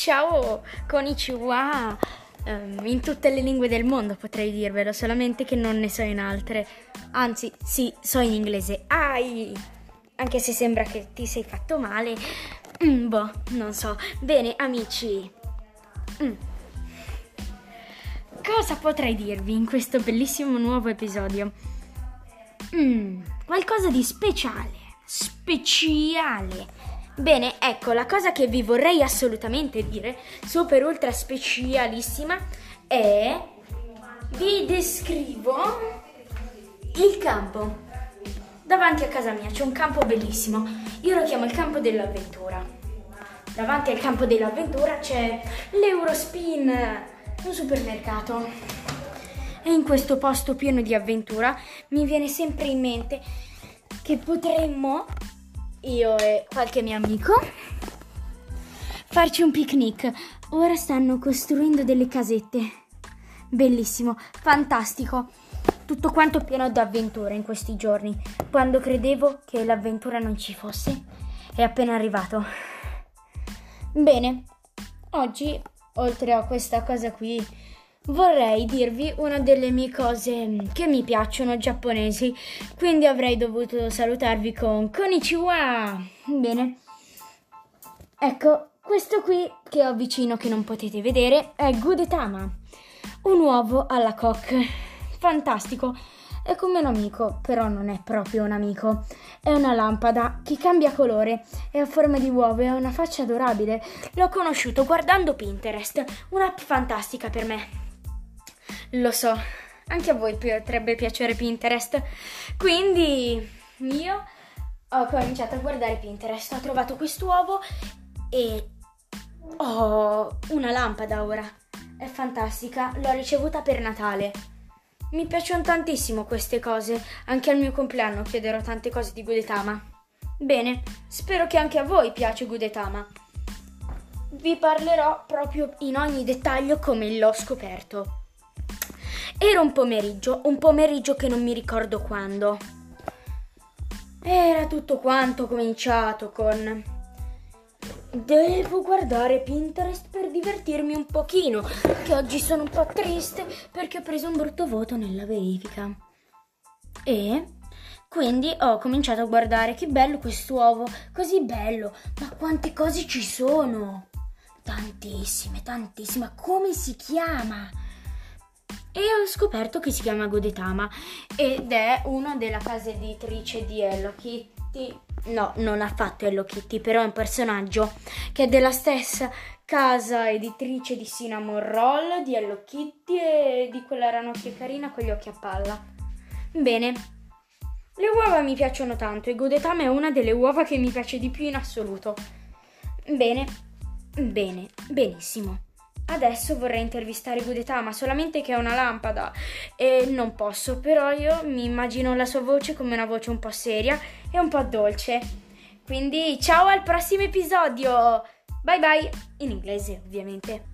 ciao konnichiwa um, in tutte le lingue del mondo potrei dirvelo, solamente che non ne so in altre. Anzi, sì, so in inglese. Ai! Anche se sembra che ti sei fatto male. Mm, boh, non so. Bene, amici. Mm. Cosa potrei dirvi in questo bellissimo nuovo episodio? Mm, qualcosa di speciale. Speciale. Bene, ecco, la cosa che vi vorrei assolutamente dire, super ultra specialissima, è vi descrivo il campo. Davanti a casa mia c'è un campo bellissimo. Io lo chiamo il campo dell'avventura. Davanti al campo dell'avventura c'è l'Eurospin, un supermercato. E in questo posto pieno di avventura mi viene sempre in mente che potremmo io e qualche mio amico farci un picnic. Ora stanno costruendo delle casette. Bellissimo, fantastico. Tutto quanto pieno d'avventure in questi giorni. Quando credevo che l'avventura non ci fosse, è appena arrivato. Bene, oggi, oltre a questa cosa qui, vorrei dirvi una delle mie cose che mi piacciono giapponesi, quindi avrei dovuto salutarvi con konnichiwa. Bene. Ecco, questo qui che ho vicino che non potete vedere è Gudetama, un uovo alla coque. Fantastico. È come un amico, però non è proprio un amico. È una lampada che cambia colore, è a forma di uovo e ha una faccia adorabile. L'ho conosciuto guardando Pinterest, un'app fantastica per me. Lo so, anche a voi potrebbe piacere Pinterest. Quindi io ho cominciato a guardare Pinterest, ho trovato quest'uovo e ho una lampada ora. È fantastica, l'ho ricevuta per Natale. Mi piacciono tantissimo queste cose, anche al mio compleanno chiederò tante cose di Gudetama. Bene, spero che anche a voi piace Gudetama. Vi parlerò proprio in ogni dettaglio come l'ho scoperto. Era un pomeriggio, un pomeriggio che non mi ricordo quando. Era tutto quanto cominciato con... Devo guardare Pinterest per divertirmi un pochino, che oggi sono un po' triste perché ho preso un brutto voto nella verifica. E quindi ho cominciato a guardare che bello quest'uovo, così bello, ma quante cose ci sono! Tantissime, tantissime, come si chiama? E ho scoperto che si chiama Godetama ed è una della case editrice di Hello Kitty. No, non ha fatto Hello Kitty, però è un personaggio che è della stessa casa editrice di Cinnamon Roll, di Hello Kitty e di quella ranocchia carina con gli occhi a palla. Bene, le uova mi piacciono tanto e Godetama è una delle uova che mi piace di più in assoluto. Bene, bene, benissimo. Adesso vorrei intervistare Gudetama, solamente che è una lampada e non posso, però io mi immagino la sua voce come una voce un po' seria e un po' dolce. Quindi ciao al prossimo episodio! Bye bye! In inglese, ovviamente.